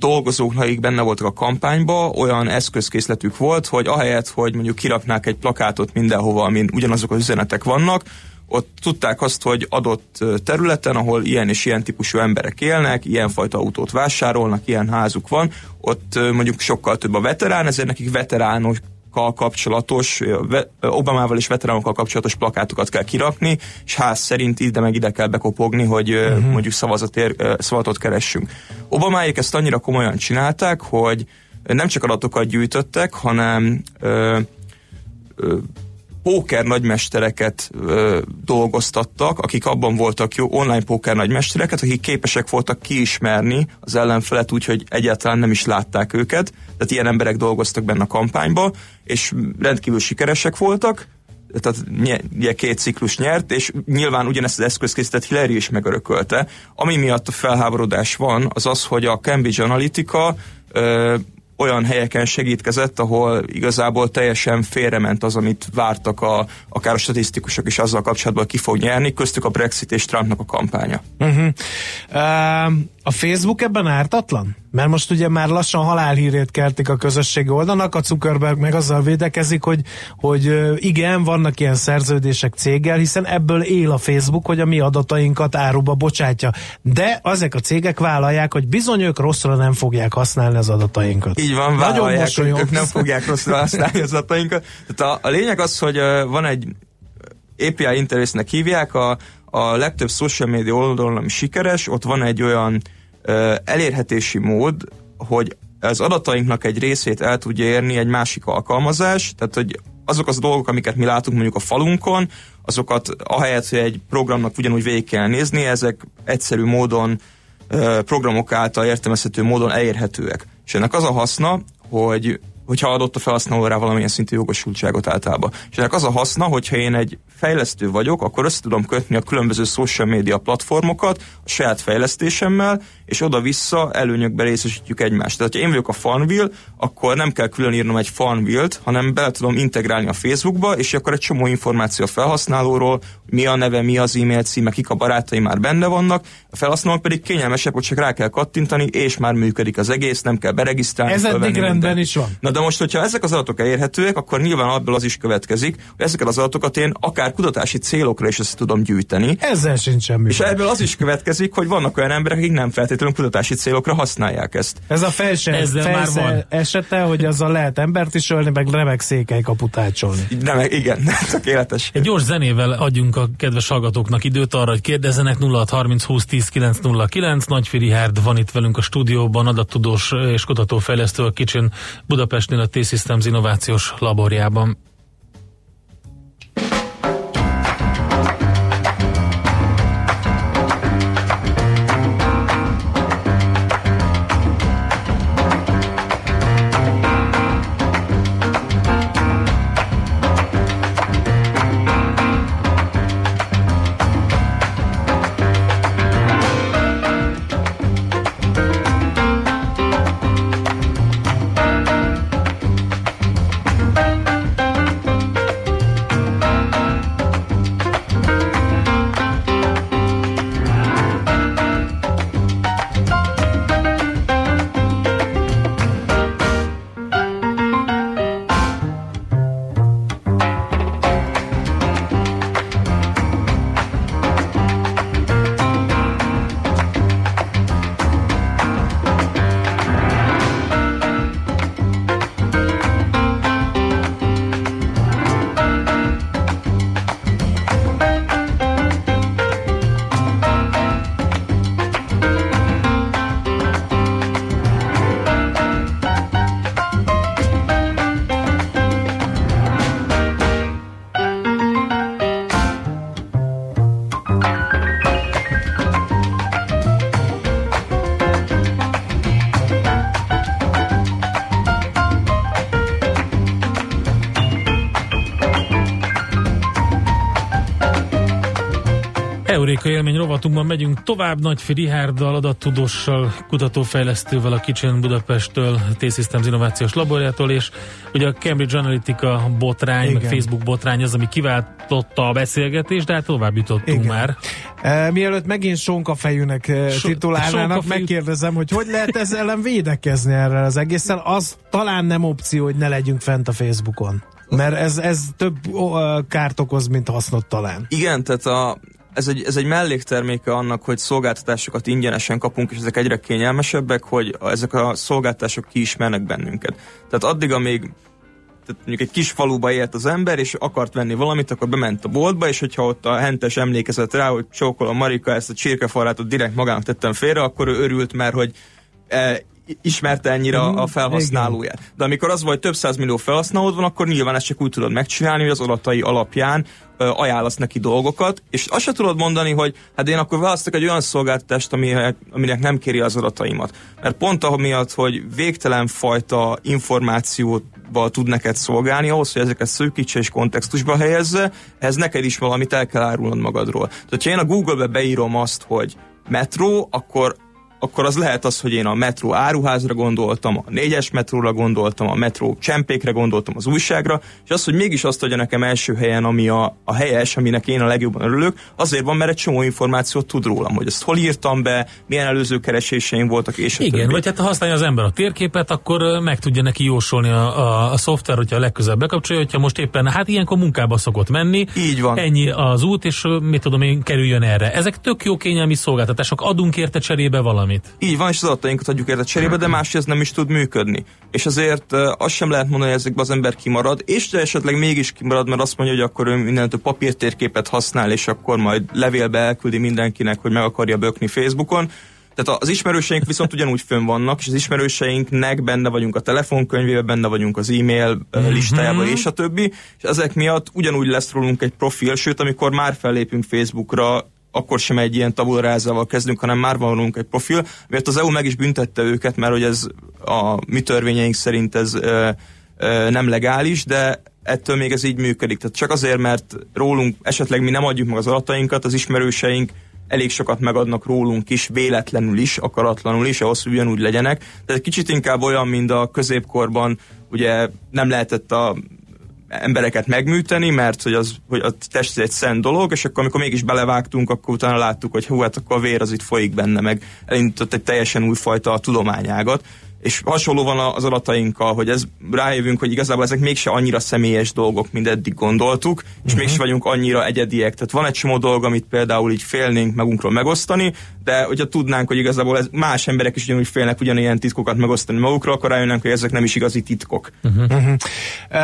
dolgozóknak, akik benne voltak a kampányba, olyan eszközkészletük volt, hogy ahelyett, hogy mondjuk kiraknák egy plakátot mindenhova, amin ugyanazok az üzenetek vannak, ott tudták azt, hogy adott területen, ahol ilyen és ilyen típusú emberek élnek, ilyenfajta autót vásárolnak, ilyen házuk van, ott mondjuk sokkal több a veterán, ezért nekik veteránok kapcsolatos, Obamával és veteránokkal kapcsolatos plakátokat kell kirakni, és ház szerint ide meg ide kell bekopogni, hogy uh-huh. mondjuk szavazatér, szavatot keressünk. Obamáik ezt annyira komolyan csinálták, hogy nem csak adatokat gyűjtöttek, hanem ö, ö, póker nagymestereket ö, dolgoztattak, akik abban voltak jó, online póker nagymestereket, akik képesek voltak kiismerni az ellenfelet úgy, hogy egyáltalán nem is látták őket, tehát ilyen emberek dolgoztak benne a kampányba, és rendkívül sikeresek voltak, tehát nye, két ciklus nyert, és nyilván ugyanezt az eszközkészített Hillary is megörökölte. Ami miatt a felháborodás van, az az, hogy a Cambridge Analytica olyan helyeken segítkezett, ahol igazából teljesen félrement az, amit vártak a, akár a statisztikusok is azzal kapcsolatban, ki fog nyerni, köztük a Brexit és Trumpnak a kampánya. Uh-huh. Uh, a Facebook ebben ártatlan? Mert most ugye már lassan halálhírét keltik a közösségi oldalnak, a Zuckerberg meg azzal védekezik, hogy, hogy igen, vannak ilyen szerződések céggel, hiszen ebből él a Facebook, hogy a mi adatainkat áruba bocsátja. De ezek a cégek vállalják, hogy bizony ők rosszra nem fogják használni az adatainkat. Így van, vállalják, hogy ők nem fogják rosszra használni az adatainkat. Tehát a, a lényeg az, hogy van egy API interfésznek hívják, a, a legtöbb social media oldalon, ami sikeres, ott van egy olyan elérhetési mód, hogy az adatainknak egy részét el tudja érni egy másik alkalmazás, tehát hogy azok az dolgok, amiket mi látunk mondjuk a falunkon, azokat ahelyett, hogy egy programnak ugyanúgy végig kell nézni, ezek egyszerű módon, programok által értelmezhető módon elérhetőek. És ennek az a haszna, hogy hogyha adott a felhasználó rá valamilyen szintű jogosultságot általában. És ennek az a haszna, hogyha én egy fejlesztő vagyok, akkor össze tudom kötni a különböző social media platformokat a saját fejlesztésemmel, és oda-vissza előnyökbe részesítjük egymást. Tehát, ha én vagyok a Farmville, akkor nem kell külön írnom egy Farmville-t, hanem bele tudom integrálni a Facebookba, és akkor egy csomó információ a felhasználóról, mi a neve, mi az e-mail címe, kik a barátai már benne vannak, a felhasználók pedig kényelmesebb, hogy csak rá kell kattintani, és már működik az egész, nem kell beregisztrálni. Ez eddig rendben minden. is van. Na de most, hogyha ezek az adatok elérhetőek, akkor nyilván abból az is következik, hogy ezeket az adatokat én akár kutatási célokra is össze tudom gyűjteni. Ezzel sincs semmi. És ebből az is következik, hogy vannak olyan emberek, akik nem feltétlenül kutatási célokra használják ezt. Ez a felse, Ezzel felse már van. esete, hogy azzal lehet embert is ölni, meg remek székely kaputácsolni. Nem, igen, tökéletes. Egy gyors zenével adjunk a kedves hallgatóknak időt arra, hogy kérdezzenek 0630 20 10 909. Nagy Hárd van itt velünk a stúdióban, adattudós és kutatófejlesztő a Kicsin Budapestnél a T-Systems innovációs laborjában. Euréka élmény rovatunkban megyünk tovább Nagy Rihárdal, adattudóssal, kutatófejlesztővel a Kicsen Budapesttől, T-Systems Innovációs Laboratóriától, és ugye a Cambridge Analytica botrány, Igen. meg Facebook botrány az, ami kiváltotta a beszélgetést, de hát tovább jutottunk Igen. már. E, mielőtt megint sonka fejűnek e, so, titulálnának, megkérdezem, hogy hogy lehet ezzel ellen védekezni erre az egészen. Az talán nem opció, hogy ne legyünk fent a Facebookon. Mert ez, ez több kárt okoz, mint hasznot talán. Igen, tehát a, ez egy, ez egy mellékterméke annak, hogy szolgáltatásokat ingyenesen kapunk, és ezek egyre kényelmesebbek, hogy ezek a szolgáltatások kiismernek bennünket. Tehát addig, amíg tehát mondjuk egy kis faluba élt az ember, és akart venni valamit, akkor bement a boltba, és hogyha ott a hentes emlékezett rá, hogy csókolom Marika, ezt a csirkefalátot direkt magának tettem félre, akkor ő örült, mert hogy e, ismerte ennyire mm, a felhasználóját. Igen. De amikor az vagy több millió felhasználód van, akkor nyilván ezt csak úgy tudod megcsinálni, hogy az adatai alapján ajánlasz neki dolgokat, és azt se tudod mondani, hogy hát én akkor választok egy olyan szolgáltatást, aminek, aminek nem kéri az adataimat. Mert pont miatt, hogy végtelen fajta információt tud neked szolgálni, ahhoz, hogy ezeket szűkítse és kontextusba helyezze, ez neked is valamit el kell árulnod magadról. Tehát, ha én a Google-be beírom azt, hogy metró, akkor akkor az lehet az, hogy én a metró áruházra gondoltam, a négyes metróra gondoltam, a metró csempékre gondoltam, az újságra, és az, hogy mégis azt adja nekem első helyen, ami a, a helyes, aminek én a legjobban örülök, azért van, mert egy csomó információt tud rólam, hogy ezt hol írtam be, milyen előző kereséseim voltak, és Igen, vagy hát ha használja az ember a térképet, akkor meg tudja neki jósolni a, a, a szoftver, hogyha a legközelebb bekapcsolja, hogyha most éppen, hát ilyenkor munkába szokott menni. Így van. Ennyi az út, és mit tudom én, kerüljön erre. Ezek tök jó kényelmi szolgáltatások, adunk érte cserébe valamit valamit. Így van, és az adatainkat adjuk érte cserébe, de más ez nem is tud működni. És azért azt sem lehet mondani, hogy ezekben az ember kimarad, és de esetleg mégis kimarad, mert azt mondja, hogy akkor ő mindentől papírtérképet használ, és akkor majd levélbe elküldi mindenkinek, hogy meg akarja bökni Facebookon. Tehát az ismerőseink viszont ugyanúgy fönn vannak, és az ismerőseinknek benne vagyunk a telefonkönyvében, benne vagyunk az e-mail mm-hmm. listájában, és a többi, és ezek miatt ugyanúgy lesz rólunk egy profil, sőt, amikor már fellépünk Facebookra, akkor sem egy ilyen tabularázával kezdünk, hanem már van egy profil, mert az EU meg is büntette őket, mert hogy ez a mi törvényeink szerint ez nem legális, de ettől még ez így működik. Tehát csak azért, mert rólunk esetleg mi nem adjuk meg az adatainkat, az ismerőseink elég sokat megadnak rólunk is, véletlenül is, akaratlanul is, ahhoz, hogy ugyanúgy legyenek. Tehát kicsit inkább olyan, mint a középkorban, ugye nem lehetett a embereket megműteni, mert hogy, az, hogy a test egy szent dolog, és akkor amikor mégis belevágtunk, akkor utána láttuk, hogy hú, hát akkor a vér az itt folyik benne, meg elindított egy teljesen újfajta tudományágat és hasonló van az adatainkkal, hogy ez rájövünk, hogy igazából ezek mégse annyira személyes dolgok, mint eddig gondoltuk, és uh-huh. mégse vagyunk annyira egyediek. Tehát van egy csomó dolog, amit például így félnénk magunkról megosztani, de hogyha tudnánk, hogy igazából ez, más emberek is ugyanúgy félnek ugyanilyen titkokat megosztani magukról, akkor rájönnek, hogy ezek nem is igazi titkok. Uh-huh. Uh-huh. Uh,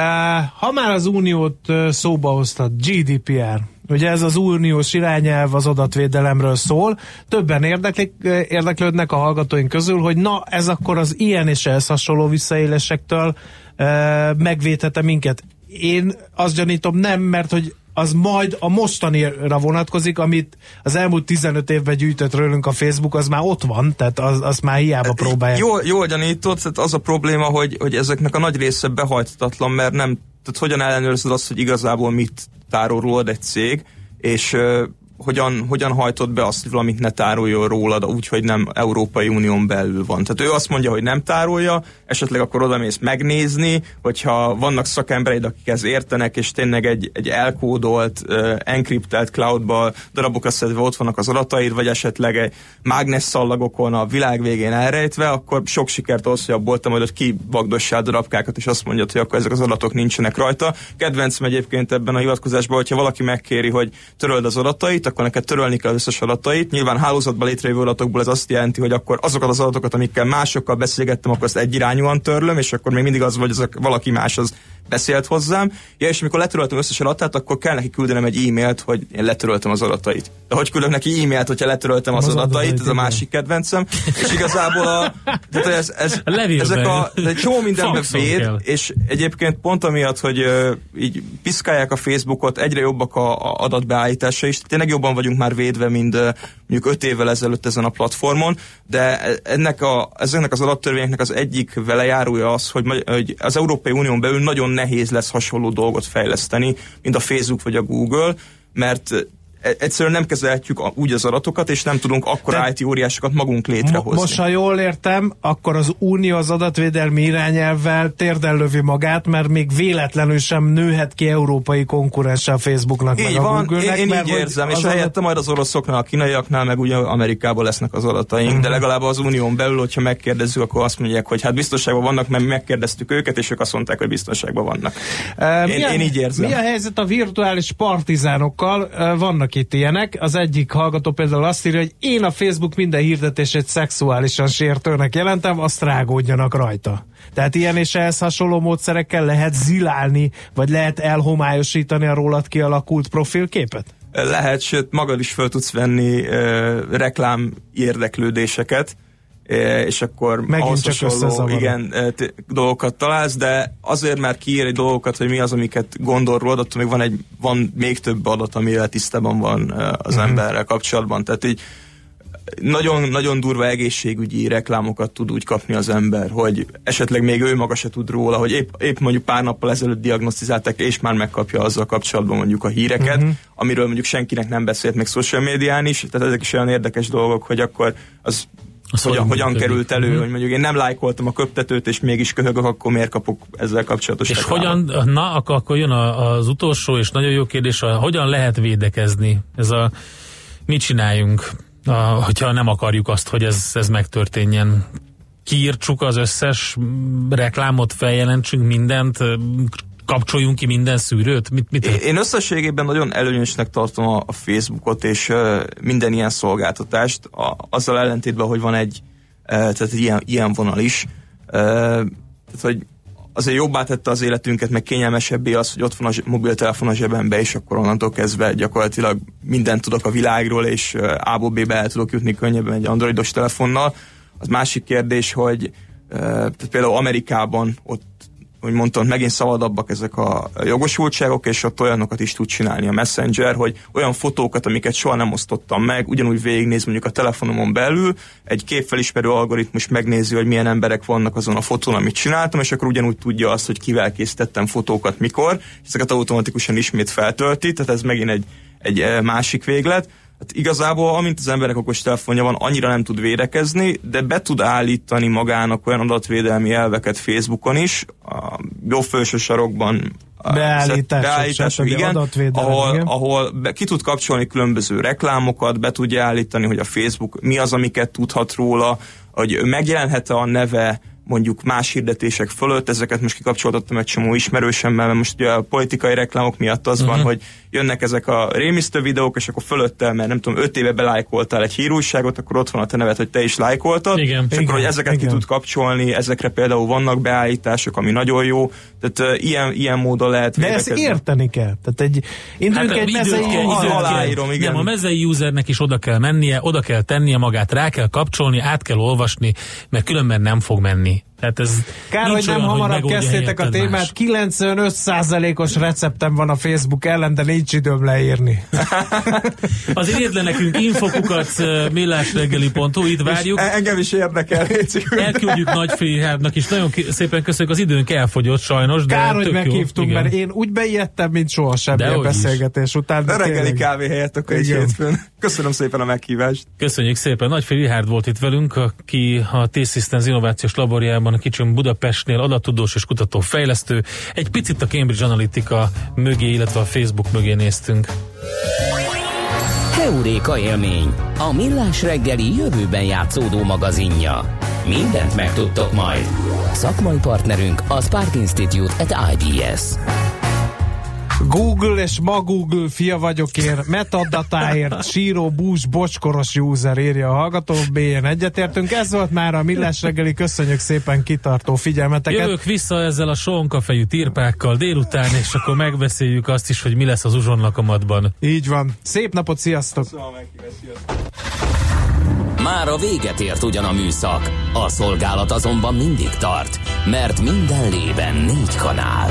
ha már az uniót szóba hoztad, GDPR, Ugye ez az uniós irányelv az adatvédelemről szól. Többen érdeklik, érdeklődnek a hallgatóink közül, hogy na ez akkor az ilyen és ehhez hasonló visszaélésektől e, megvédhete minket. Én azt gyanítom nem, mert hogy az majd a mostanira vonatkozik, amit az elmúlt 15 évben gyűjtött rólunk a Facebook, az már ott van, tehát az, az már hiába próbálják. Jól, jól gyanítod, tehát az a probléma, hogy, hogy ezeknek a nagy része behajthatatlan, mert nem, tehát hogyan ellenőrzed azt, hogy igazából mit tárol rólad egy cég, és hogyan, hogyan hajtott be azt, hogy valamit ne tároljon rólad, úgy, hogy nem Európai Unión belül van. Tehát ő azt mondja, hogy nem tárolja, esetleg akkor oda mész megnézni, hogyha vannak szakembereid, akik ez értenek, és tényleg egy, egy elkódolt, uh, enkriptelt cloudba darabokra szedve ott vannak az adataid, vagy esetleg egy mágnes szallagokon a világ végén elrejtve, akkor sok sikert ahhoz, hogy abból te majd kivagdossál darabkákat, és azt mondja, hogy akkor ezek az adatok nincsenek rajta. Kedvencem egyébként ebben a hivatkozásban, hogyha valaki megkéri, hogy töröld az adatait, akkor neked törölni kell az összes adatait. Nyilván hálózatban létrejövő adatokból ez azt jelenti, hogy akkor azokat az adatokat, amikkel másokkal beszélgettem, akkor azt egyirányúan törlöm, és akkor még mindig az, hogy ezek valaki más az beszélt hozzám, ja, és amikor letöröltem összes adatát, akkor kell neki küldenem egy e-mailt, hogy én letöröltem az adatait. De hogy küldök neki e-mailt, hogyha letöröltem az, az adatait, ez a másik kedvencem, és igazából a, tehát ez, ez, ezek a, egy csomó mindenben véd, és egyébként pont amiatt, hogy így piszkálják a Facebookot, egyre jobbak a, a adatbeállítása is, tényleg jobban vagyunk már védve, mint mondjuk öt évvel ezelőtt ezen a platformon, de ennek a, ezeknek az adattörvényeknek az egyik velejárója az, hogy, hogy az Európai Unión belül nagyon nehéz lesz hasonló dolgot fejleszteni, mint a Facebook vagy a Google, mert egyszerűen nem kezelhetjük úgy az adatokat, és nem tudunk akkor Te IT óriásokat magunk létrehozni. Most, ha jól értem, akkor az Unió az adatvédelmi irányelvvel térden lövi magát, mert még véletlenül sem nőhet ki európai konkurense a Facebooknak, így meg van, a Google-nek. Én, én így érzem, és helyette adat... majd az oroszoknál, a kínaiaknál, meg ugye Amerikában lesznek az adataink, uh-huh. de legalább az Unión belül, hogyha megkérdezzük, akkor azt mondják, hogy hát biztonságban vannak, mert megkérdeztük őket, és ők azt mondták, hogy biztonságban vannak. Uh, én, a, én így érzem. Mi a helyzet a virtuális partizánokkal? Uh, vannak itt ilyenek. Az egyik hallgató például azt írja, hogy én a Facebook minden hirdetését szexuálisan sértőnek jelentem, azt rágódjanak rajta. Tehát ilyen és ehhez hasonló módszerekkel lehet zilálni, vagy lehet elhomályosítani a rólad kialakult profilképet? Lehet, sőt magad is fel tudsz venni uh, reklám érdeklődéseket, és akkor Megint ahhoz csak hasonló, igen, dolgokat találsz, de azért már kiír egy dolgokat, hogy mi az, amiket gondol rólad, attól még van, egy, van még több adat, amivel tisztában van az uh-huh. emberrel kapcsolatban. Tehát így nagyon, nagyon durva egészségügyi reklámokat tud úgy kapni az ember, hogy esetleg még ő maga se tud róla, hogy épp, épp mondjuk pár nappal ezelőtt diagnosztizálták, és már megkapja azzal kapcsolatban mondjuk a híreket, uh-huh. amiről mondjuk senkinek nem beszélt még social médián is, tehát ezek is olyan érdekes dolgok, hogy akkor az az hogyan, hogyan került elő, uh-huh. hogy mondjuk én nem lájkoltam a köptetőt, és mégis köhögök, akkor miért kapok ezzel kapcsolatos És reklámot? hogyan, na, akkor, akkor jön az utolsó és nagyon jó kérdés, a, hogyan lehet védekezni? Ez a, mit csináljunk, a, hogyha nem akarjuk azt, hogy ez, ez megtörténjen? Kiírtsuk az összes reklámot, feljelentsünk mindent, kapcsoljunk ki minden szűrőt? Mit, mit Én összességében nagyon előnyösnek tartom a, Facebookot és minden ilyen szolgáltatást, a, azzal ellentétben, hogy van egy, tehát egy ilyen, ilyen vonal is. Tehát, hogy azért jobbá tette az életünket, meg kényelmesebbé az, hogy ott van a mobiltelefon a zsebembe, és akkor onnantól kezdve gyakorlatilag mindent tudok a világról, és A-ból B-be el tudok jutni könnyebben egy androidos telefonnal. Az másik kérdés, hogy tehát például Amerikában ott mondtam, megint szabadabbak ezek a jogosultságok, és ott olyanokat is tud csinálni a Messenger, hogy olyan fotókat, amiket soha nem osztottam meg, ugyanúgy végignéz mondjuk a telefonomon belül, egy képfelismerő algoritmus megnézi, hogy milyen emberek vannak azon a fotón, amit csináltam, és akkor ugyanúgy tudja azt, hogy kivel készítettem fotókat, mikor, és ezeket automatikusan ismét feltölti, tehát ez megint egy, egy eh, másik véglet. Hát igazából, amint az emberek okos telefonja van, annyira nem tud védekezni, de be tud állítani magának olyan adatvédelmi elveket Facebookon is, a jobb felső sarokban Beállítások, beállítások igen, ahol, igen. ahol be, ki tud kapcsolni különböző reklámokat, be tudja állítani, hogy a Facebook mi az, amiket tudhat róla, hogy megjelenhet a neve mondjuk más hirdetések fölött, ezeket most kikapcsoltattam egy csomó ismerősemmel, mert most ugye a politikai reklámok miatt az uh-huh. van, hogy jönnek ezek a rémisztő videók, és akkor fölöttel, mert nem tudom, öt éve belájkoltál egy hírújságot, akkor ott van a te neved, hogy te is lájkoltad, Igen. és Igen. akkor, hogy ezeket Igen. ki tud kapcsolni, ezekre például vannak beállítások, ami nagyon jó, tehát uh, ilyen, ilyen módon lehet De ezt érteni kell. Tehát egy, induljunk egy időt mezei kell, időt kell. aláírom, igen. Nem, a mezei usernek is oda kell mennie, oda kell tennie magát, rá kell kapcsolni, át kell olvasni, mert különben nem fog menni. money Tehát ez Kár, hogy nem olyan, hamarabb megoldja kezdtétek a témát. más. 95%-os receptem van a Facebook ellen, de nincs időm leírni. Azért írd le nekünk infokukat millásreggeli.hu, itt várjuk. És engem is érdekel. Elküldjük Nagyfrihárdnak is. Nagyon szépen köszönjük, az időnk elfogyott sajnos, de Kár, hogy meghívtunk, mert én úgy bejettem, mint sohasem De ilyen hogy is. beszélgetés után. de A reggeli kávé helyett akkor egy hétfőn. Köszönöm szépen a meghívást. Köszönjük szépen. Nagyfél Rihárd volt itt velünk, aki a T-Systems Innovációs Laborjában a kicsim Budapestnél adattudós és kutató fejlesztő. Egy picit a Cambridge Analytica mögé, illetve a Facebook mögé néztünk. Heuréka élmény, a millás reggeli jövőben játszódó magazinja. Mindent megtudtok majd. Szakmai partnerünk a Spark Institute at IBS. Google és ma Google fia vagyok én, metadatáért, síró, bús, bocskoros user írja a hallgató, B-en egyetértünk. Ez volt már a Millás reggeli, köszönjük szépen kitartó figyelmeteket. Jövök vissza ezzel a sonkafejű tirpákkal délután, és akkor megbeszéljük azt is, hogy mi lesz az uzsonnakamatban. Így van. Szép napot, sziasztok! Már a véget ért ugyan a műszak, a szolgálat azonban mindig tart, mert minden lében négy kanál.